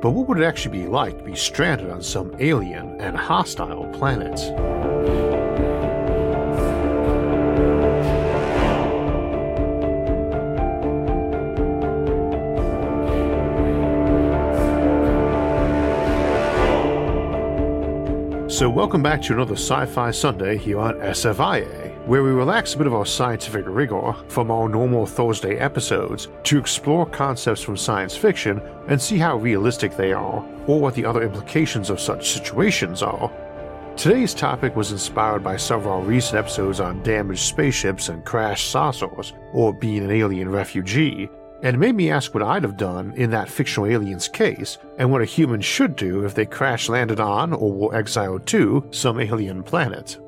but what would it actually be like to be stranded on some alien and hostile planet? So, welcome back to another Sci Fi Sunday here on SFIA, where we relax a bit of our scientific rigor from our normal Thursday episodes to explore concepts from science fiction and see how realistic they are, or what the other implications of such situations are. Today's topic was inspired by several recent episodes on damaged spaceships and crashed saucers, or being an alien refugee, and made me ask what I'd have done in that fictional alien's case, and what a human should do if they crash landed on or were exiled to some alien planet.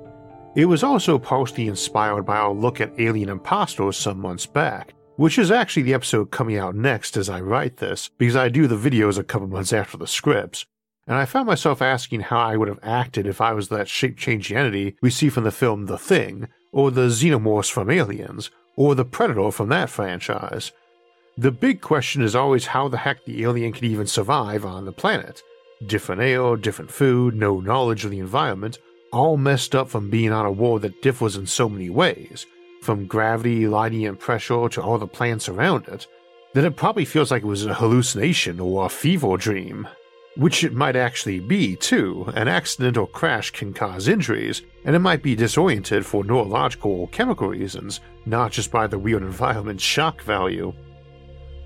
It was also partially inspired by our look at alien impostors some months back, which is actually the episode coming out next as I write this, because I do the videos a couple months after the scripts. And I found myself asking how I would have acted if I was that shape changing entity we see from the film The Thing, or the Xenomorphs from Aliens, or the Predator from that franchise. The big question is always how the heck the alien can even survive on the planet. Different air, different food, no knowledge of the environment, all messed up from being on a world that differs in so many ways, from gravity, lighting, and pressure to all the plants around it, that it probably feels like it was a hallucination or a fever dream. Which it might actually be, too. An accident or crash can cause injuries, and it might be disoriented for neurological or chemical reasons, not just by the weird environment shock value.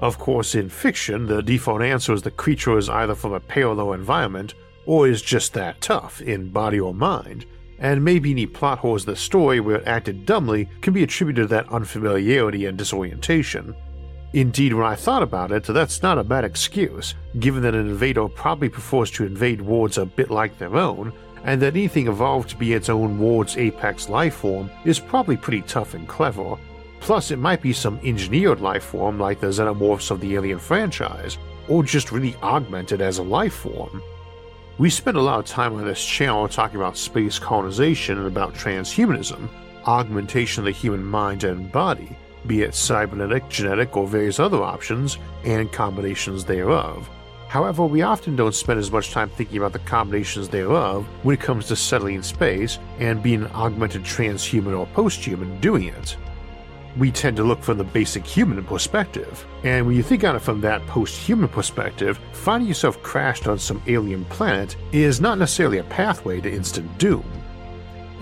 Of course, in fiction, the default answer is the creature is either from a parallel environment or is just that tough in body or mind, and maybe any plot holes in the story where it acted dumbly can be attributed to that unfamiliarity and disorientation. Indeed, when I thought about it, that's not a bad excuse, given that an invader probably prefers to invade worlds a bit like their own, and that anything evolved to be its own world's apex life form is probably pretty tough and clever, Plus, it might be some engineered life form like the xenomorphs of the Alien franchise, or just really augmented as a life form. We spend a lot of time on this channel talking about space colonization and about transhumanism, augmentation of the human mind and body, be it cybernetic, genetic, or various other options, and combinations thereof. However, we often don't spend as much time thinking about the combinations thereof when it comes to settling in space and being an augmented transhuman or posthuman doing it we tend to look from the basic human perspective. And when you think on it from that post human perspective, finding yourself crashed on some alien planet is not necessarily a pathway to instant doom.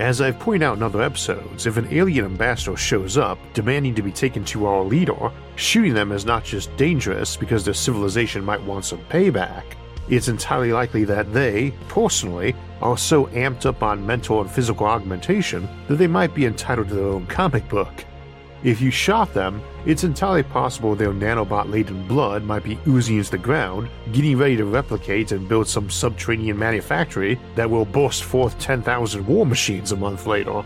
As I've pointed out in other episodes, if an alien ambassador shows up demanding to be taken to our leader, shooting them is not just dangerous because their civilization might want some payback. It's entirely likely that they, personally, are so amped up on mental and physical augmentation that they might be entitled to their own comic book. If you shot them, it's entirely possible their nanobot laden blood might be oozing into the ground, getting ready to replicate and build some subterranean manufactory that will burst forth 10,000 war machines a month later.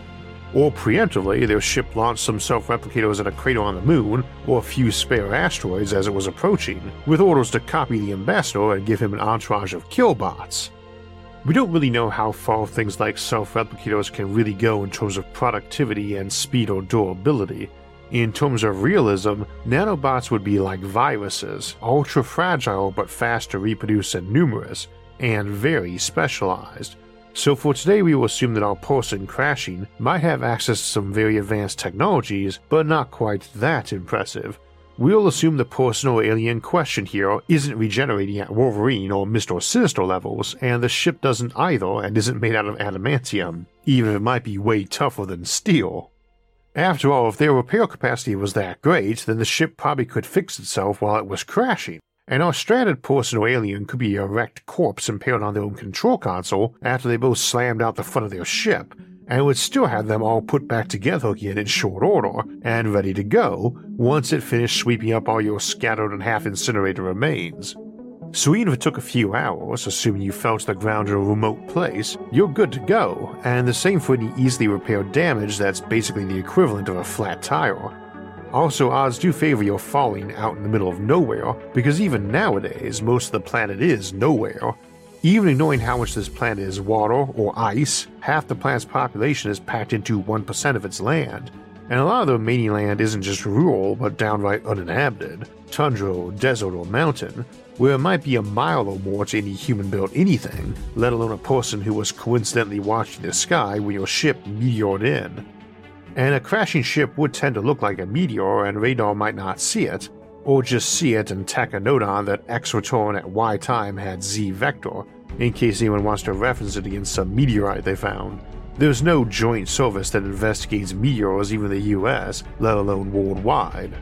Or preemptively, their ship launched some self replicators at a crater on the moon, or a few spare asteroids as it was approaching, with orders to copy the ambassador and give him an entourage of killbots. We don't really know how far things like self replicators can really go in terms of productivity and speed or durability, in terms of realism, nanobots would be like viruses, ultra fragile but fast to reproduce and numerous, and very specialized. So for today, we will assume that our person crashing might have access to some very advanced technologies, but not quite that impressive. We'll assume the person or alien question here isn't regenerating at Wolverine or Mr. Sinister levels, and the ship doesn't either and isn't made out of adamantium, even if it might be way tougher than steel. After all, if their repair capacity was that great, then the ship probably could fix itself while it was crashing, and our stranded personal alien could be a wrecked corpse impaled on their own control console after they both slammed out the front of their ship, and would still have them all put back together again in short order and ready to go once it finished sweeping up all your scattered and half incinerated remains. So if it took a few hours, assuming you fell to the ground in a remote place, you're good to go, and the same for any easily repaired damage that's basically the equivalent of a flat tire. Also, odds do favor your falling out in the middle of nowhere, because even nowadays, most of the planet is nowhere. Even ignoring how much this planet is water or ice, half the planet's population is packed into 1% of its land, and a lot of the remaining land isn't just rural but downright uninhabited, tundra desert or mountain, where it might be a mile or more to any human built anything, let alone a person who was coincidentally watching the sky when your ship meteored in. And a crashing ship would tend to look like a meteor and radar might not see it, or just see it and tack a note on that X return at Y time had Z vector, in case anyone wants to reference it against some meteorite they found. There's no joint service that investigates meteors even the US, let alone worldwide.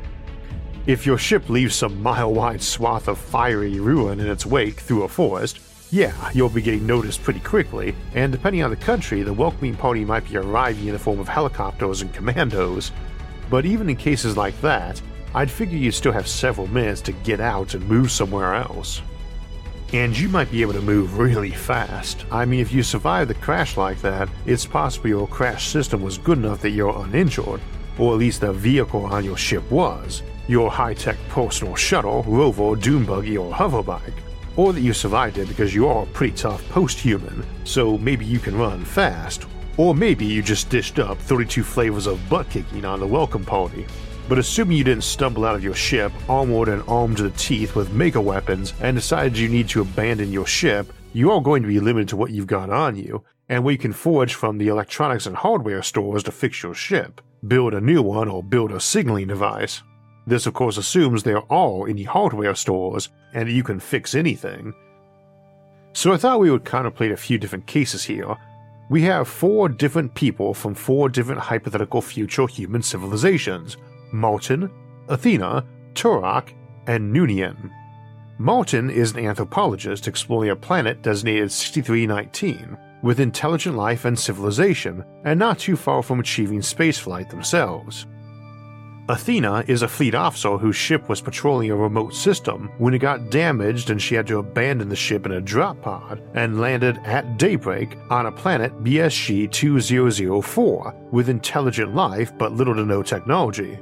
If your ship leaves some mile wide swath of fiery ruin in its wake through a forest, yeah, you'll be getting noticed pretty quickly, and depending on the country, the welcoming party might be arriving in the form of helicopters and commandos. But even in cases like that, I'd figure you'd still have several minutes to get out and move somewhere else. And you might be able to move really fast. I mean, if you survive the crash like that, it's possible your crash system was good enough that you're uninjured, or at least the vehicle on your ship was your high tech personal shuttle, rover, doom buggy, or hoverbike. Or that you survived it because you are a pretty tough post human, so maybe you can run fast. Or maybe you just dished up 32 flavors of butt kicking on the welcome party. But assuming you didn't stumble out of your ship, armored and armed to the teeth with mega weapons, and decided you need to abandon your ship, you are going to be limited to what you've got on you, and what you can forge from the electronics and hardware stores to fix your ship, build a new one, or build a signaling device. This, of course, assumes there are any hardware stores and you can fix anything. So I thought we would contemplate a few different cases here. We have four different people from four different hypothetical future human civilizations Martin, Athena, Turok, and Noonien. Martin is an anthropologist exploring a planet designated 6319, with intelligent life and civilization, and not too far from achieving spaceflight themselves. Athena is a fleet officer whose ship was patrolling a remote system when it got damaged and she had to abandon the ship in a drop pod and landed at daybreak on a planet BSG 2004 with intelligent life but little to no technology.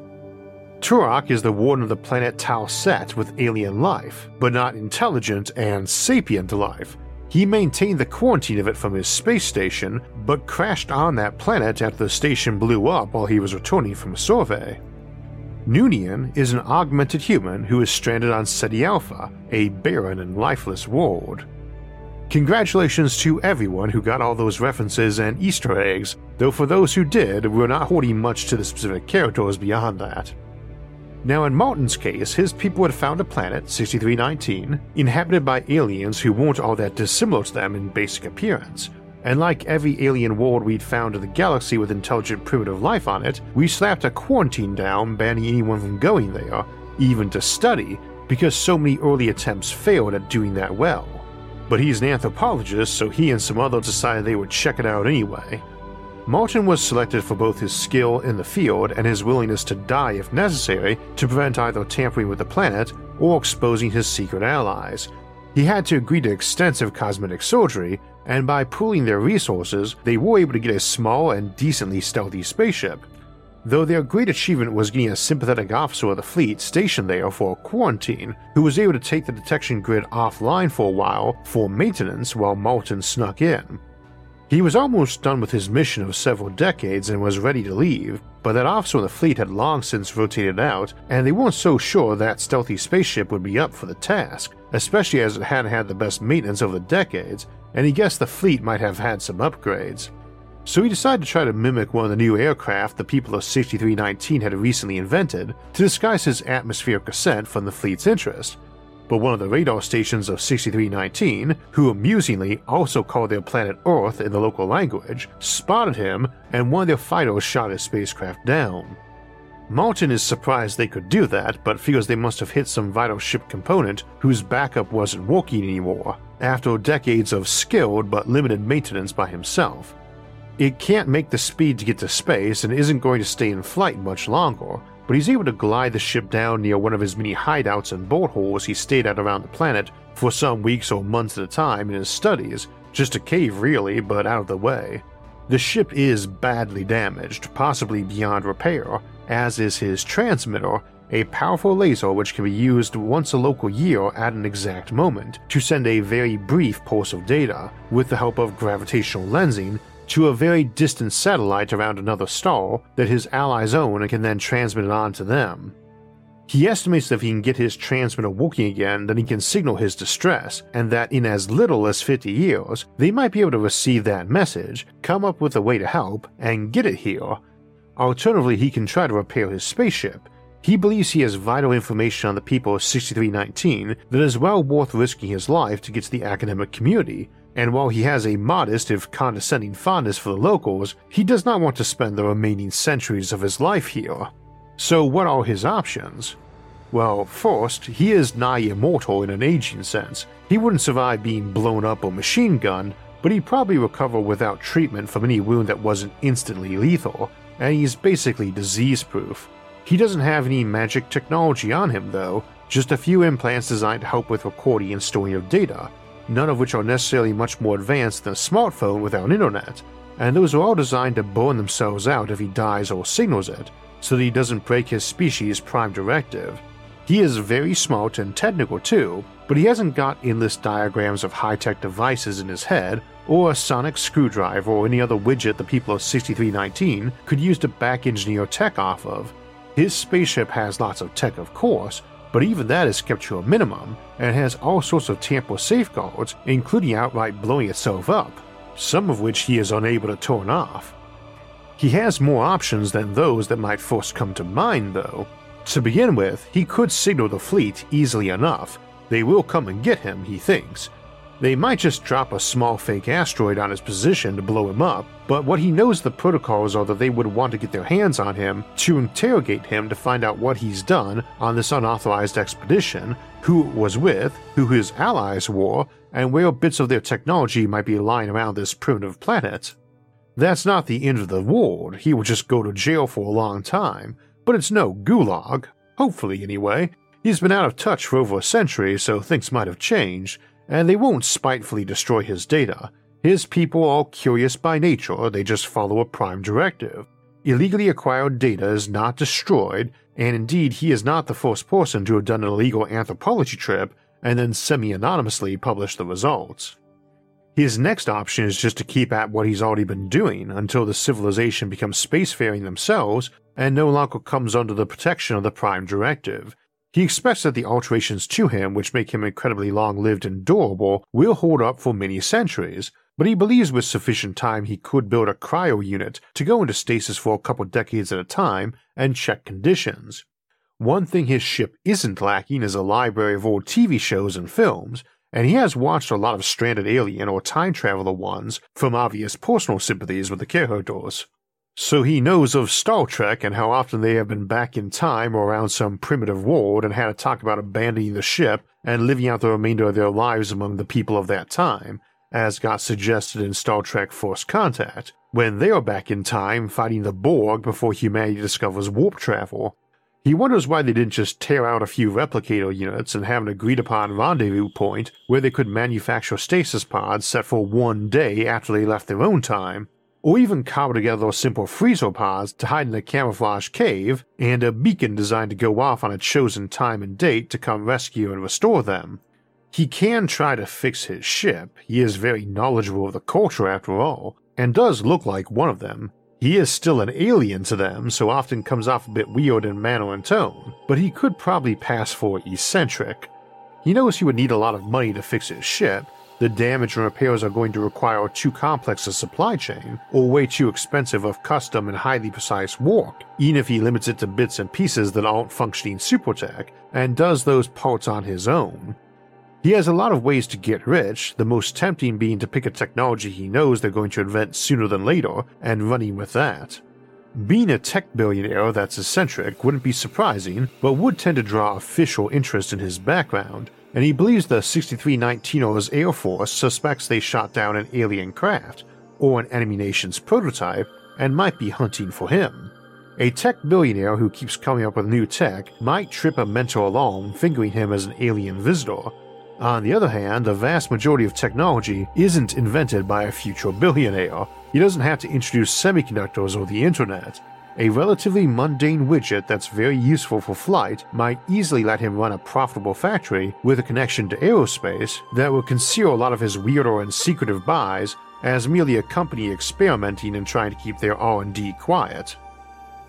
Turok is the warden of the planet Tau Set with alien life, but not intelligent and sapient life. He maintained the quarantine of it from his space station, but crashed on that planet after the station blew up while he was returning from a survey. Noonien is an augmented human who is stranded on Ceti Alpha, a barren and lifeless world. Congratulations to everyone who got all those references and Easter eggs, though for those who did, we're not holding much to the specific characters beyond that. Now, in Martin's case, his people had found a planet, 6319, inhabited by aliens who weren't all that dissimilar to them in basic appearance. And like every alien world we'd found in the galaxy with intelligent primitive life on it, we slapped a quarantine down banning anyone from going there, even to study, because so many early attempts failed at doing that well. But he's an anthropologist, so he and some others decided they would check it out anyway. Martin was selected for both his skill in the field and his willingness to die if necessary to prevent either tampering with the planet or exposing his secret allies. He had to agree to extensive cosmetic surgery, and by pooling their resources, they were able to get a small and decently stealthy spaceship. Though their great achievement was getting a sympathetic officer of the fleet stationed there for quarantine, who was able to take the detection grid offline for a while for maintenance while Martin snuck in. He was almost done with his mission of several decades and was ready to leave, but that officer of the fleet had long since rotated out, and they weren't so sure that stealthy spaceship would be up for the task, especially as it hadn't had the best maintenance over the decades, and he guessed the fleet might have had some upgrades. So he decided to try to mimic one of the new aircraft the people of 6319 had recently invented to disguise his atmospheric ascent from the fleet's interest, but one of the radar stations of 6319, who amusingly also called their planet Earth in the local language, spotted him and one of their fighters shot his spacecraft down. Martin is surprised they could do that, but feels they must have hit some vital ship component whose backup wasn't working anymore, after decades of skilled but limited maintenance by himself. It can't make the speed to get to space and isn't going to stay in flight much longer, but he's able to glide the ship down near one of his many hideouts and bolt holes he stayed at around the planet for some weeks or months at a time in his studies, just a cave really, but out of the way. The ship is badly damaged, possibly beyond repair, as is his transmitter, a powerful laser which can be used once a local year at an exact moment to send a very brief pulse of data, with the help of gravitational lensing, to a very distant satellite around another star that his allies own and can then transmit it on to them. He estimates that if he can get his transmitter working again, then he can signal his distress, and that in as little as 50 years, they might be able to receive that message, come up with a way to help, and get it here. Alternatively, he can try to repair his spaceship. He believes he has vital information on the people of 6319 that is well worth risking his life to get to the academic community, and while he has a modest if condescending fondness for the locals, he does not want to spend the remaining centuries of his life here. So, what are his options? Well, first, he is nigh immortal in an aging sense. He wouldn't survive being blown up or machine gunned, but he'd probably recover without treatment from any wound that wasn't instantly lethal, and he's basically disease proof. He doesn't have any magic technology on him, though, just a few implants designed to help with recording and storing of data, none of which are necessarily much more advanced than a smartphone without internet, and those are all designed to burn themselves out if he dies or signals it, so that he doesn't break his species' prime directive. He is very smart and technical too, but he hasn't got endless diagrams of high tech devices in his head, or a sonic screwdriver or any other widget the people of 6319 could use to back engineer tech off of. His spaceship has lots of tech, of course, but even that is kept to a minimum and has all sorts of tamper safeguards, including outright blowing itself up, some of which he is unable to turn off. He has more options than those that might first come to mind, though. To begin with, he could signal the fleet easily enough. They will come and get him, he thinks. They might just drop a small fake asteroid on his position to blow him up, but what he knows the protocols are that they would want to get their hands on him to interrogate him to find out what he's done on this unauthorized expedition, who it was with, who his allies were, and where bits of their technology might be lying around this primitive planet. That's not the end of the world, he will just go to jail for a long time, but it's no gulag, hopefully anyway. He's been out of touch for over a century, so things might have changed, and they won't spitefully destroy his data. His people are curious by nature, they just follow a prime directive. Illegally acquired data is not destroyed, and indeed, he is not the first person to have done an illegal anthropology trip and then semi anonymously publish the results. His next option is just to keep at what he's already been doing until the civilization becomes spacefaring themselves and no longer comes under the protection of the Prime Directive. He expects that the alterations to him, which make him incredibly long lived and durable, will hold up for many centuries, but he believes with sufficient time he could build a cryo unit to go into stasis for a couple decades at a time and check conditions. One thing his ship isn't lacking is a library of old TV shows and films, and he has watched a lot of stranded alien or time traveler ones from obvious personal sympathies with the characters. So he knows of Star Trek and how often they have been back in time or around some primitive world and had to talk about abandoning the ship and living out the remainder of their lives among the people of that time, as got suggested in Star Trek First Contact, when they are back in time fighting the Borg before humanity discovers warp travel. He wonders why they didn't just tear out a few replicator units and have an agreed upon rendezvous point where they could manufacture stasis pods set for one day after they left their own time, or even cobble together simple freezer pods to hide in a camouflage cave and a beacon designed to go off on a chosen time and date to come rescue and restore them. He can try to fix his ship, he is very knowledgeable of the culture after all, and does look like one of them, he is still an alien to them, so often comes off a bit weird in manner and tone, but he could probably pass for eccentric. He knows he would need a lot of money to fix his ship. The damage and repairs are going to require too complex a supply chain, or way too expensive of custom and highly precise work, even if he limits it to bits and pieces that aren't functioning supertech, and does those parts on his own. He has a lot of ways to get rich, the most tempting being to pick a technology he knows they're going to invent sooner than later and running with that. Being a tech billionaire that's eccentric wouldn't be surprising, but would tend to draw official interest in his background, and he believes the 6319's Air Force suspects they shot down an alien craft, or an enemy nation's prototype, and might be hunting for him. A tech billionaire who keeps coming up with new tech might trip a mentor along fingering him as an alien visitor, On the other hand, the vast majority of technology isn't invented by a future billionaire. He doesn't have to introduce semiconductors or the internet. A relatively mundane widget that's very useful for flight might easily let him run a profitable factory with a connection to aerospace that would conceal a lot of his weirder and secretive buys as merely a company experimenting and trying to keep their R&D quiet.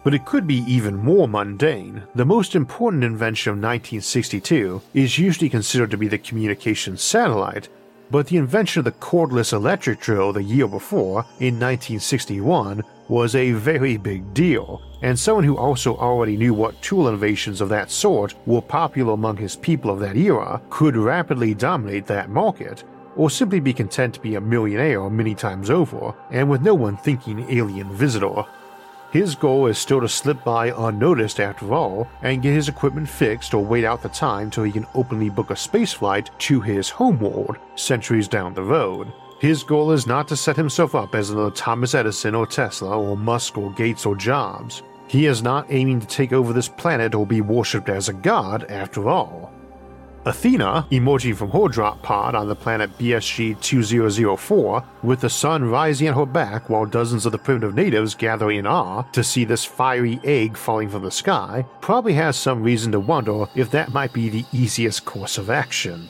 But it could be even more mundane. The most important invention of 1962 is usually considered to be the communication satellite, but the invention of the cordless electric drill the year before, in 1961, was a very big deal, and someone who also already knew what tool innovations of that sort were popular among his people of that era could rapidly dominate that market, or simply be content to be a millionaire many times over, and with no one thinking alien visitor. His goal is still to slip by unnoticed after all, and get his equipment fixed or wait out the time till he can openly book a spaceflight to his homeworld, centuries down the road. His goal is not to set himself up as another Thomas Edison or Tesla or Musk or Gates or Jobs. He is not aiming to take over this planet or be worshipped as a god after all. Athena, emerging from her drop pod on the planet BSG 2004, with the sun rising at her back while dozens of the primitive natives gather in awe to see this fiery egg falling from the sky, probably has some reason to wonder if that might be the easiest course of action.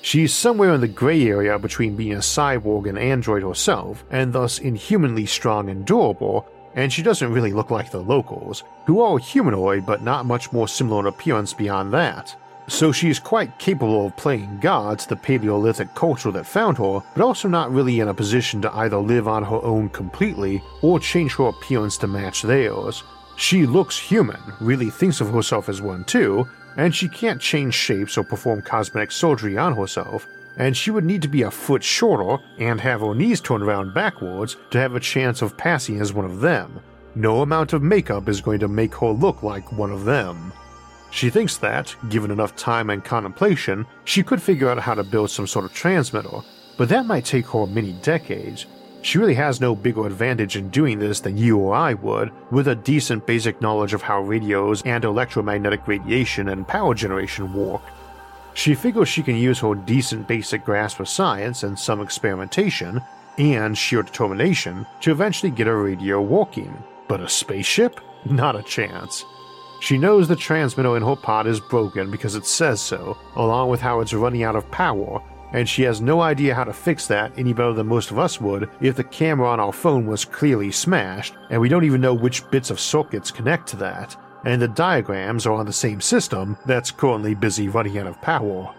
She's somewhere in the gray area between being a cyborg and android herself, and thus inhumanly strong and durable, and she doesn't really look like the locals, who are humanoid but not much more similar in appearance beyond that so she is quite capable of playing God to the Paleolithic culture that found her, but also not really in a position to either live on her own completely or change her appearance to match theirs. She looks human, really thinks of herself as one too, and she can't change shapes or perform cosmetic surgery on herself, and she would need to be a foot shorter and have her knees turned around backwards to have a chance of passing as one of them. No amount of makeup is going to make her look like one of them. She thinks that, given enough time and contemplation, she could figure out how to build some sort of transmitter, but that might take her many decades. She really has no bigger advantage in doing this than you or I would, with a decent basic knowledge of how radios and electromagnetic radiation and power generation work. She figures she can use her decent basic grasp of science and some experimentation, and sheer determination, to eventually get a radio working. But a spaceship? Not a chance. She knows the transmitter in her pod is broken because it says so, along with how it's running out of power, and she has no idea how to fix that any better than most of us would if the camera on our phone was clearly smashed, and we don't even know which bits of circuits connect to that, and the diagrams are on the same system that's currently busy running out of power.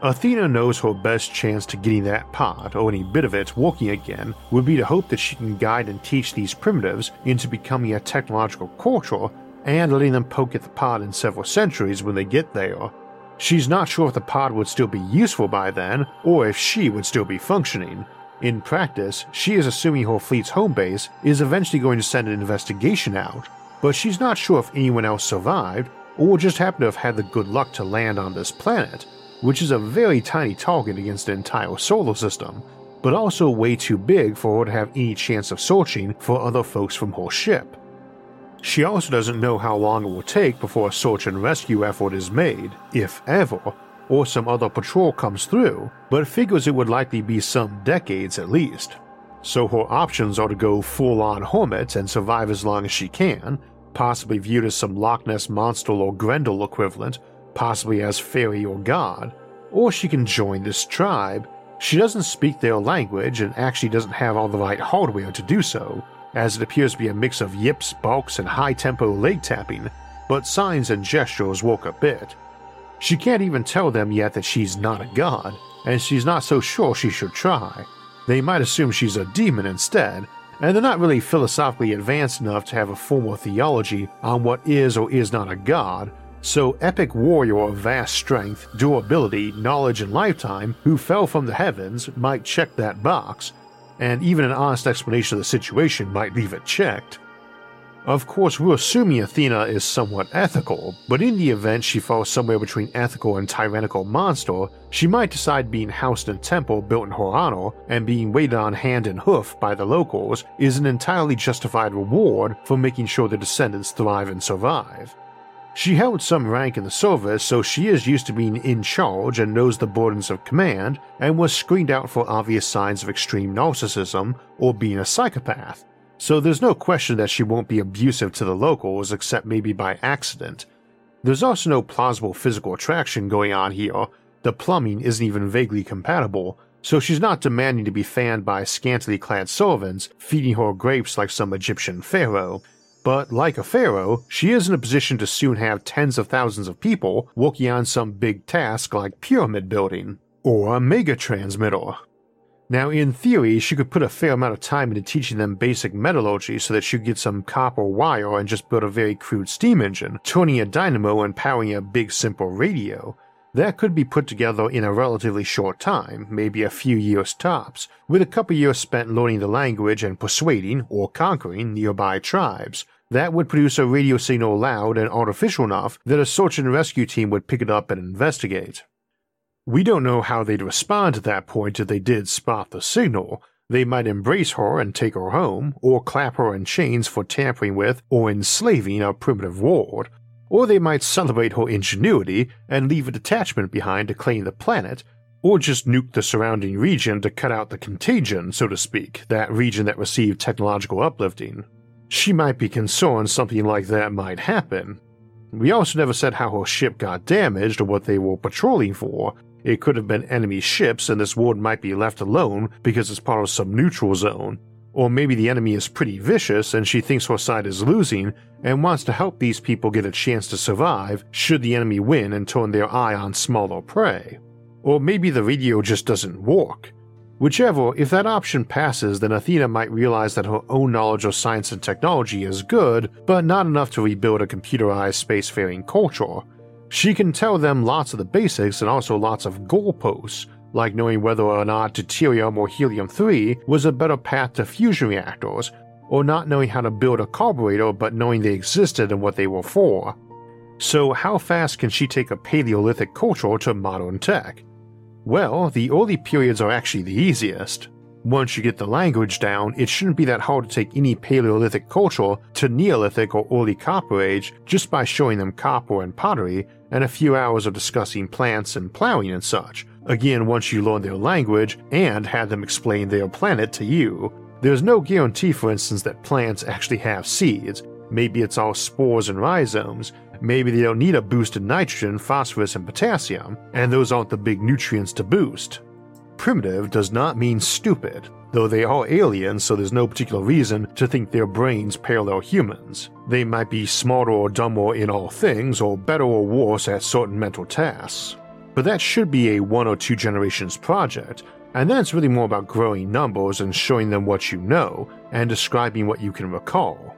Athena knows her best chance to getting that pod, or any bit of it, working again would be to hope that she can guide and teach these primitives into becoming a technological culture and letting them poke at the pod in several centuries when they get there. She's not sure if the pod would still be useful by then, or if she would still be functioning. In practice, she is assuming her fleet's home base is eventually going to send an investigation out, but she's not sure if anyone else survived or just happened to have had the good luck to land on this planet, which is a very tiny target against the entire solar system, but also way too big for her to have any chance of searching for other folks from her ship. She also doesn't know how long it will take before a search and rescue effort is made, if ever, or some other patrol comes through, but figures it would likely be some decades at least. So her options are to go full on hermit and survive as long as she can, possibly viewed as some Loch Ness monster or Grendel equivalent, possibly as fairy or god, or she can join this tribe. She doesn't speak their language and actually doesn't have all the right hardware to do so, as it appears to be a mix of yips, balks, and high tempo leg tapping, but signs and gestures work a bit. She can't even tell them yet that she's not a god, and she's not so sure she should try. They might assume she's a demon instead, and they're not really philosophically advanced enough to have a formal theology on what is or is not a god, so epic warrior of vast strength, durability, knowledge, and lifetime who fell from the heavens might check that box, and even an honest explanation of the situation might leave it checked. Of course, we're assuming Athena is somewhat ethical, but in the event she falls somewhere between ethical and tyrannical monster, she might decide being housed in a temple built in her honor and being waited on hand and hoof by the locals is an entirely justified reward for making sure the descendants thrive and survive. She held some rank in the service, so she is used to being in charge and knows the burdens of command, and was screened out for obvious signs of extreme narcissism or being a psychopath. So there's no question that she won't be abusive to the locals except maybe by accident. There's also no plausible physical attraction going on here. The plumbing isn't even vaguely compatible, so she's not demanding to be fanned by scantily clad servants feeding her grapes like some Egyptian pharaoh. But like a pharaoh, she is in a position to soon have tens of thousands of people working on some big task like pyramid building, or a mega transmitter. Now, in theory, she could put a fair amount of time into teaching them basic metallurgy so that she could get some copper wire and just build a very crude steam engine, turning a dynamo and powering a big simple radio. That could be put together in a relatively short time, maybe a few years tops, with a couple years spent learning the language and persuading or conquering nearby tribes. That would produce a radio signal loud and artificial enough that a search and rescue team would pick it up and investigate. We don't know how they'd respond at that point if they did spot the signal. They might embrace her and take her home, or clap her in chains for tampering with or enslaving a primitive ward, or they might celebrate her ingenuity and leave a detachment behind to claim the planet, or just nuke the surrounding region to cut out the contagion, so to speak, that region that received technological uplifting. She might be concerned something like that might happen. We also never said how her ship got damaged or what they were patrolling for. It could have been enemy ships and this ward might be left alone because it's part of some neutral zone. Or maybe the enemy is pretty vicious and she thinks her side is losing and wants to help these people get a chance to survive should the enemy win and turn their eye on smaller prey. Or maybe the radio just doesn't work Whichever, if that option passes, then Athena might realize that her own knowledge of science and technology is good, but not enough to rebuild a computerized spacefaring culture. She can tell them lots of the basics and also lots of goalposts, like knowing whether or not deuterium or helium 3 was a better path to fusion reactors, or not knowing how to build a carburetor but knowing they existed and what they were for. So, how fast can she take a Paleolithic culture to modern tech? Well, the early periods are actually the easiest. Once you get the language down, it shouldn't be that hard to take any Paleolithic culture to Neolithic or early Copper Age just by showing them copper and pottery and a few hours of discussing plants and plowing and such. Again, once you learn their language and had them explain their planet to you. There's no guarantee, for instance, that plants actually have seeds. Maybe it's all spores and rhizomes, Maybe they don't need a boost in nitrogen, phosphorus, and potassium, and those aren't the big nutrients to boost. Primitive does not mean stupid, though they are aliens, so there's no particular reason to think their brains parallel humans. They might be smarter or dumber in all things, or better or worse at certain mental tasks. But that should be a one or two generations project, and then it's really more about growing numbers and showing them what you know, and describing what you can recall.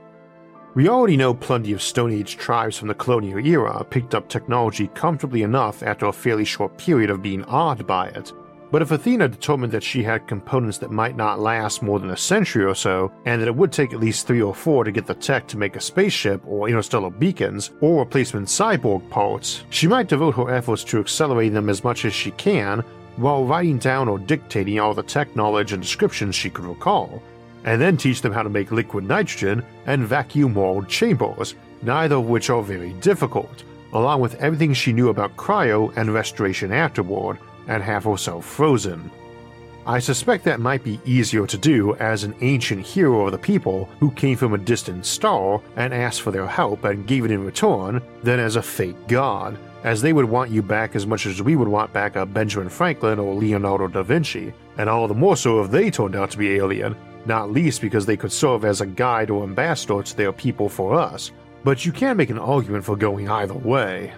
We already know plenty of Stone Age tribes from the colonial era picked up technology comfortably enough after a fairly short period of being awed by it. But if Athena determined that she had components that might not last more than a century or so, and that it would take at least three or four to get the tech to make a spaceship or interstellar beacons or replacement cyborg parts, she might devote her efforts to accelerating them as much as she can while writing down or dictating all the tech knowledge and descriptions she could recall, and then teach them how to make liquid nitrogen and vacuum walled chambers, neither of which are very difficult, along with everything she knew about cryo and restoration afterward, and have herself frozen. I suspect that might be easier to do as an ancient hero of the people who came from a distant star and asked for their help and gave it in return than as a fake god, as they would want you back as much as we would want back a Benjamin Franklin or Leonardo da Vinci, and all the more so if they turned out to be alien, not least because they could serve as a guide or ambassador to their people for us, but you can make an argument for going either way.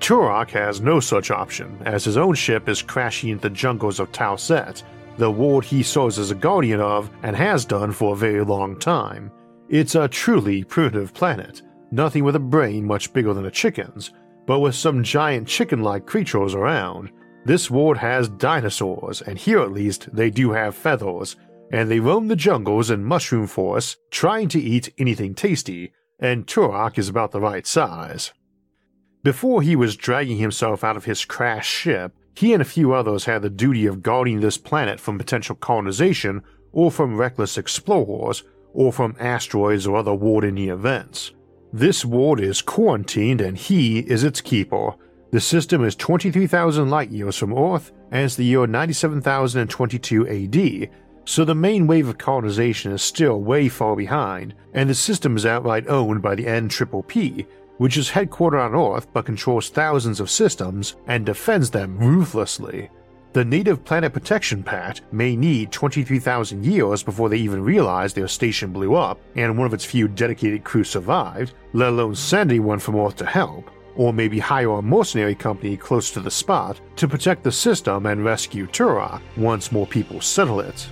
Turok has no such option, as his own ship is crashing into the jungles of Tau Set, the world he serves as a guardian of and has done for a very long time. It's a truly primitive planet, nothing with a brain much bigger than a chicken's, but with some giant chicken like creatures around. This world has dinosaurs, and here at least they do have feathers, and they roam the jungles and mushroom forests trying to eat anything tasty, and Turok is about the right size. Before he was dragging himself out of his crashed ship, he and a few others had the duty of guarding this planet from potential colonization or from reckless explorers or from asteroids or other war-ending events. This ward is quarantined and he is its keeper. The system is 23,000 light years from Earth it's the year 97,022 AD, so the main wave of colonization is still way far behind, and the system is outright owned by the NPPP, which is headquartered on Earth but controls thousands of systems and defends them ruthlessly. The Native Planet Protection Pact may need 23,000 years before they even realize their station blew up and one of its few dedicated crew survived, let alone send anyone from Earth to help, or maybe hire a mercenary company close to the spot to protect the system and rescue Turok once more people settle it.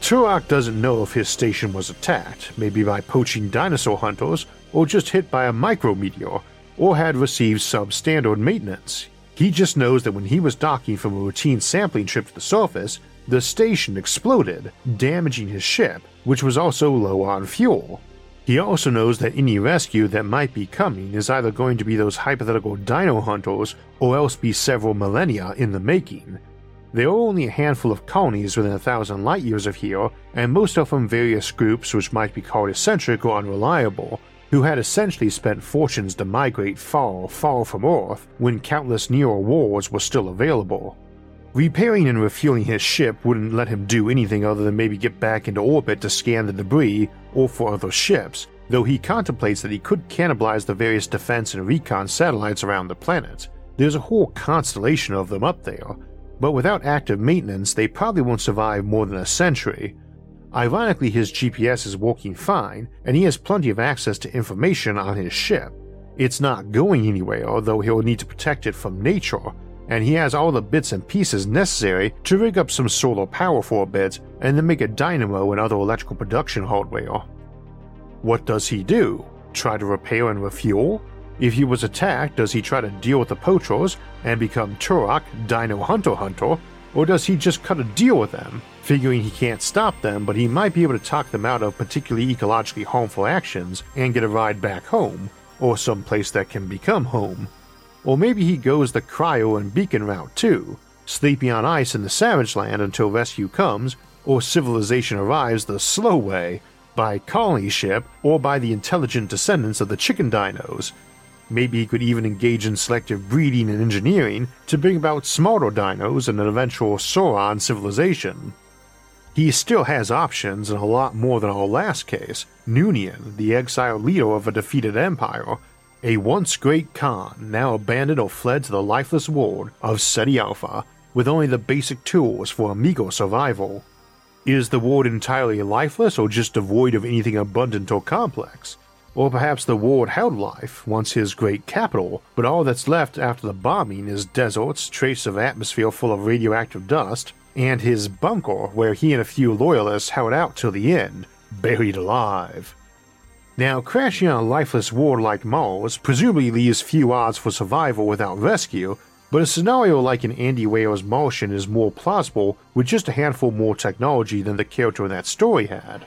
Turok doesn't know if his station was attacked, maybe by poaching dinosaur hunters, or just hit by a micrometeor, or had received substandard maintenance. He just knows that when he was docking from a routine sampling trip to the surface, the station exploded, damaging his ship, which was also low on fuel. He also knows that any rescue that might be coming is either going to be those hypothetical dino hunters or else be several millennia in the making. There are only a handful of colonies within a thousand light years of here, and most of them various groups which might be called eccentric or unreliable, who had essentially spent fortunes to migrate far, far from Earth when countless Neo wars were still available. Repairing and refueling his ship wouldn't let him do anything other than maybe get back into orbit to scan the debris or for other ships, though he contemplates that he could cannibalize the various defense and recon satellites around the planet. There's a whole constellation of them up there, but without active maintenance, they probably won't survive more than a century, Ironically, his GPS is working fine, and he has plenty of access to information on his ship. It's not going anywhere, although he'll need to protect it from nature, and he has all the bits and pieces necessary to rig up some solar power for a bit and then make a dynamo and other electrical production hardware. What does he do? Try to repair and refuel? If he was attacked, does he try to deal with the poachers and become Turok, Dino Hunter Hunter, or does he just cut a deal with them figuring he can't stop them, but he might be able to talk them out of particularly ecologically harmful actions and get a ride back home, or some place that can become home. Or maybe he goes the cryo and beacon route too, sleeping on ice in the savage land until rescue comes, or civilization arrives the slow way, by colony ship or by the intelligent descendants of the chicken dinos. Maybe he could even engage in selective breeding and engineering to bring about smarter dinos and an eventual saurian civilization. He still has options and a lot more than our last case. Noonien, the exiled leader of a defeated empire, a once great Khan, now abandoned or fled to the lifeless world of Ceti Alpha with only the basic tools for amigo survival. Is the world entirely lifeless or just devoid of anything abundant or complex? Or perhaps the ward held life, once his great capital, but all that's left after the bombing is deserts, trace of atmosphere full of radioactive dust, and his bunker where he and a few loyalists held out till the end, buried alive. Now, crashing on a lifeless world like Mars presumably leaves few odds for survival without rescue, but a scenario like in Andy Weir's Martian is more plausible with just a handful more technology than the character in that story had.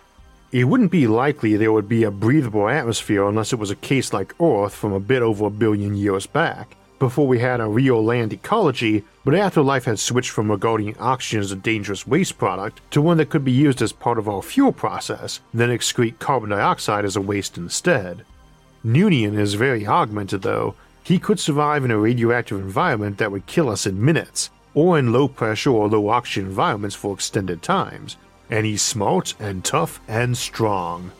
It wouldn't be likely there would be a breathable atmosphere unless it was a case like Earth from a bit over a billion years back, before we had a real land ecology, but after life had switched from regarding oxygen as a dangerous waste product to one that could be used as part of our fuel process, then excrete carbon dioxide as a waste instead. Noonien is very augmented though. He could survive in a radioactive environment that would kill us in minutes, or in low pressure or low oxygen environments for extended times. And he's smart and tough and strong.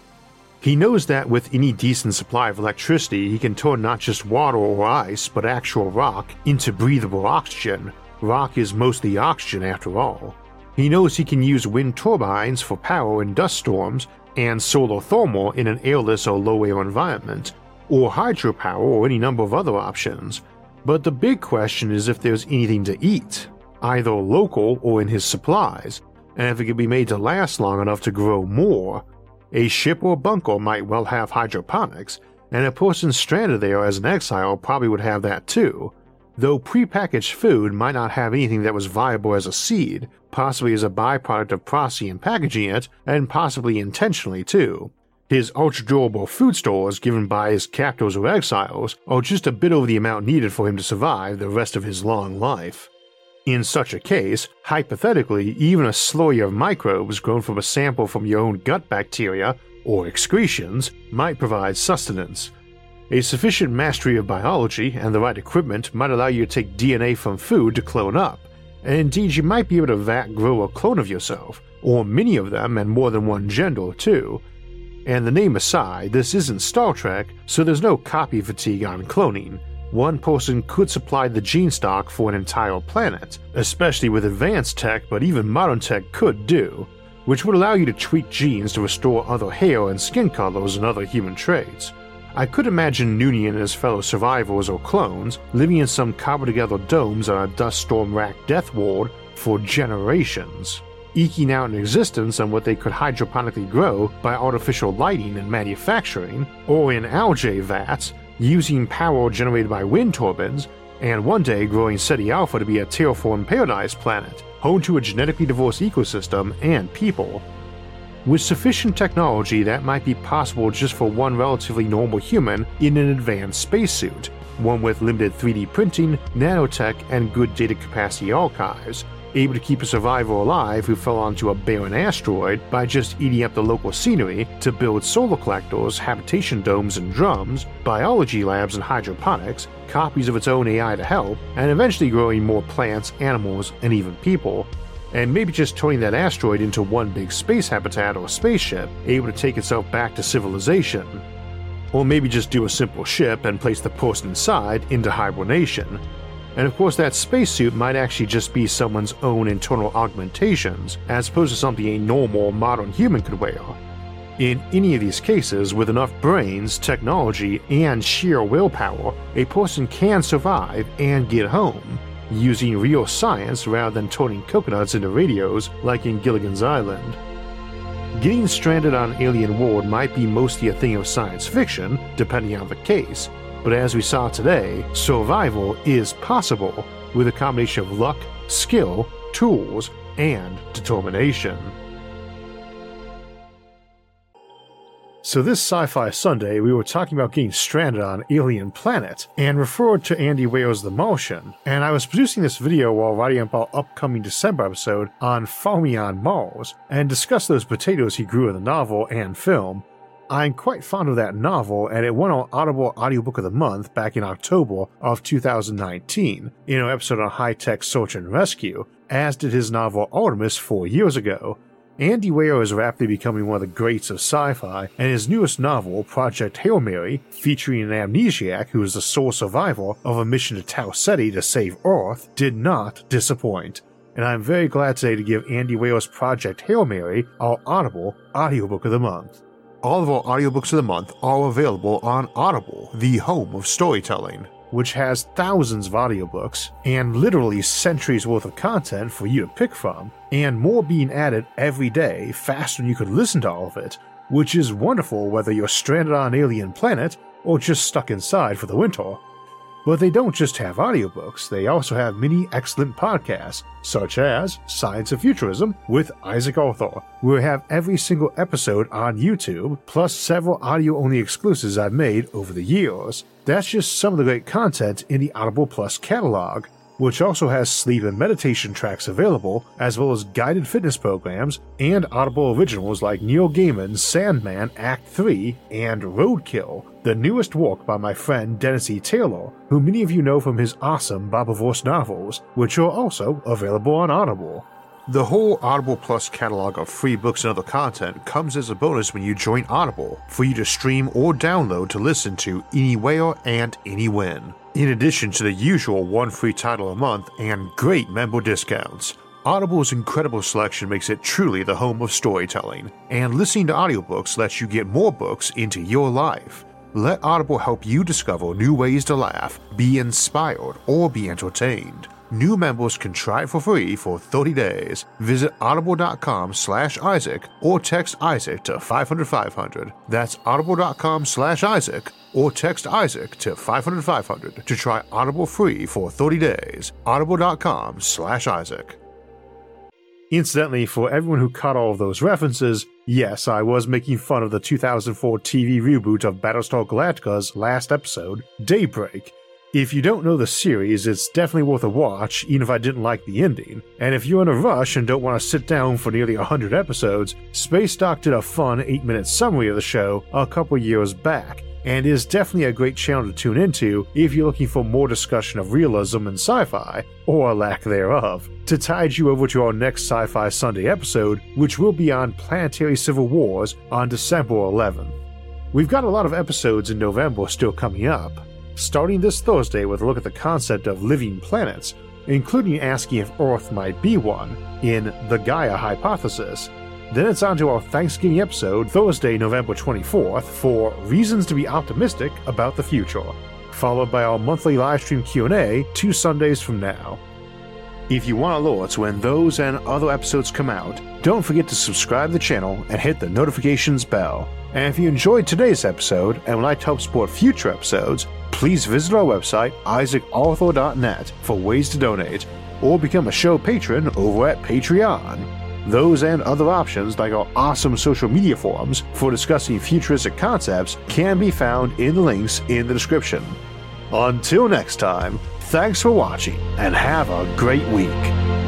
He knows that with any decent supply of electricity, he can turn not just water or ice, but actual rock into breathable oxygen. Rock is mostly oxygen after all. He knows he can use wind turbines for power in dust storms and solar thermal in an airless or low air environment, or hydropower or any number of other options. But the big question is if there's anything to eat, either local or in his supplies, and if it can be made to last long enough to grow more, a ship or bunker might well have hydroponics, and a person stranded there as an exile probably would have that too, though prepackaged food might not have anything that was viable as a seed, possibly as a byproduct of processing packaging it, and possibly intentionally too. His ultra durable food stores given by his captors or exiles are just a bit over the amount needed for him to survive the rest of his long life. In such a case, hypothetically, even a slurry of microbes grown from a sample from your own gut bacteria or excretions, might provide sustenance. A sufficient mastery of biology and the right equipment might allow you to take DNA from food to clone up, and indeed you might be able to vat grow a clone of yourself, or many of them and more than one gender too. And the name aside, this isn't Star Trek, so there's no copy fatigue on cloning. One person could supply the gene stock for an entire planet, especially with advanced tech, but even modern tech could do, which would allow you to tweak genes to restore other hair and skin colors and other human traits. I could imagine Noonien and his fellow survivors or clones living in some cobbled together domes on a dust storm racked death ward for generations eking out an existence on what they could hydroponically grow by artificial lighting and manufacturing, or in algae vats, using power generated by wind turbines, and one day growing Ceti Alpha to be a terraformed paradise planet, home to a genetically diverse ecosystem and people. With sufficient technology, that might be possible just for one relatively normal human in an advanced spacesuit, one with limited 3D printing, nanotech, and good data capacity archives, able to keep a survivor alive who fell onto a barren asteroid by just eating up the local scenery to build solar collectors, habitation domes and drums, biology labs and hydroponics, copies of its own AI to help, and eventually growing more plants, animals, and even people. And maybe just turning that asteroid into one big space habitat or spaceship, able to take itself back to civilization. Or maybe just do a simple ship and place the person inside into hibernation, and of course, that spacesuit might actually just be someone's own internal augmentations, as opposed to something a normal modern human could wear. In any of these cases, with enough brains, technology, and sheer willpower, a person can survive and get home, using real science rather than turning coconuts into radios like in Gilligan's Island. Getting stranded on an alien world might be mostly a thing of science fiction, depending on the case, but as we saw today, survival is possible with a combination of luck, skill, tools, and determination. So, this Sci Fi Sunday, we were talking about getting stranded on Alien Planet and referred to Andy Weir's The Martian. And I was producing this video while writing up our upcoming December episode on Farming Mars and discussed those potatoes he grew in the novel and film, I'm quite fond of that novel, and it won our Audible Audiobook of the Month back in October of 2019 in an episode on high tech search and rescue, as did his novel Artemis four years ago. Andy Weir is rapidly becoming one of the greats of sci fi, and his newest novel, Project Hail Mary, featuring an amnesiac who is the sole survivor of a mission to Tau Ceti to save Earth, did not disappoint. And I'm very glad today to give Andy Weir's Project Hail Mary our Audible Audiobook of the Month. All of our audiobooks of the month are available on Audible, the home of storytelling, which has thousands of audiobooks and literally centuries worth of content for you to pick from, and more being added every day faster than you could listen to all of it, which is wonderful whether you're stranded on an alien planet or just stuck inside for the winter. But they don't just have audiobooks, they also have many excellent podcasts, such as Science and Futurism with Isaac Arthur, we have every single episode on YouTube, plus several audio only exclusives I've made over the years. That's just some of the great content in the Audible Plus catalog, which also has sleep and meditation tracks available, as well as guided fitness programs and Audible originals like Neil Gaiman's Sandman Act 3 and Roadkill, the newest work by my friend Dennis E. Taylor, who many of you know from his awesome Bobiverse novels, which are also available on Audible. The whole Audible Plus catalog of free books and other content comes as a bonus when you join Audible for you to stream or download to listen to anywhere and anywhen in addition to the usual one free title a month and great member discounts. Audible's incredible selection makes it truly the home of storytelling, and listening to audiobooks lets you get more books into your life. Let Audible help you discover new ways to laugh, be inspired, or be entertained. New members can try it for free for 30 days. Visit audible.com slash Isaac or text Isaac to 500 500. That's audible.com slash Isaac or text Isaac to 500 500 to try Audible free for 30 days. Audible.com slash Isaac. Incidentally, for everyone who caught all of those references, yes, I was making fun of the 2004 TV reboot of Battlestar Galactica's last episode, Daybreak, If you don't know the series, it's definitely worth a watch, even if I didn't like the ending. And if you're in a rush and don't want to sit down for nearly 100 episodes, SpaceDock did a fun 8 minute summary of the show a couple years back, and is definitely a great channel to tune into if you're looking for more discussion of realism and sci fi, or lack thereof, to tide you over to our next Sci Fi Sunday episode, which will be on Planetary Civil Wars on December 11th. We've got a lot of episodes in November still coming up, starting this Thursday with a look at the concept of living planets, including asking if Earth might be one in the Gaia Hypothesis. Then it's on to our Thanksgiving episode, Thursday, November 24th, for reasons to be optimistic about the future, followed by our monthly livestream Q&A two Sundays from now. If you want alerts when those and other episodes come out, don't forget to subscribe to the channel and hit the notifications bell. And if you enjoyed today's episode and would like to help support future episodes, please visit our website, isaacarthur.net, for ways to donate, or become a show patron over at Patreon. Those and other options, like our awesome social media forums for discussing futuristic concepts, can be found in the links in the description. Until next time, thanks for watching and have a great week.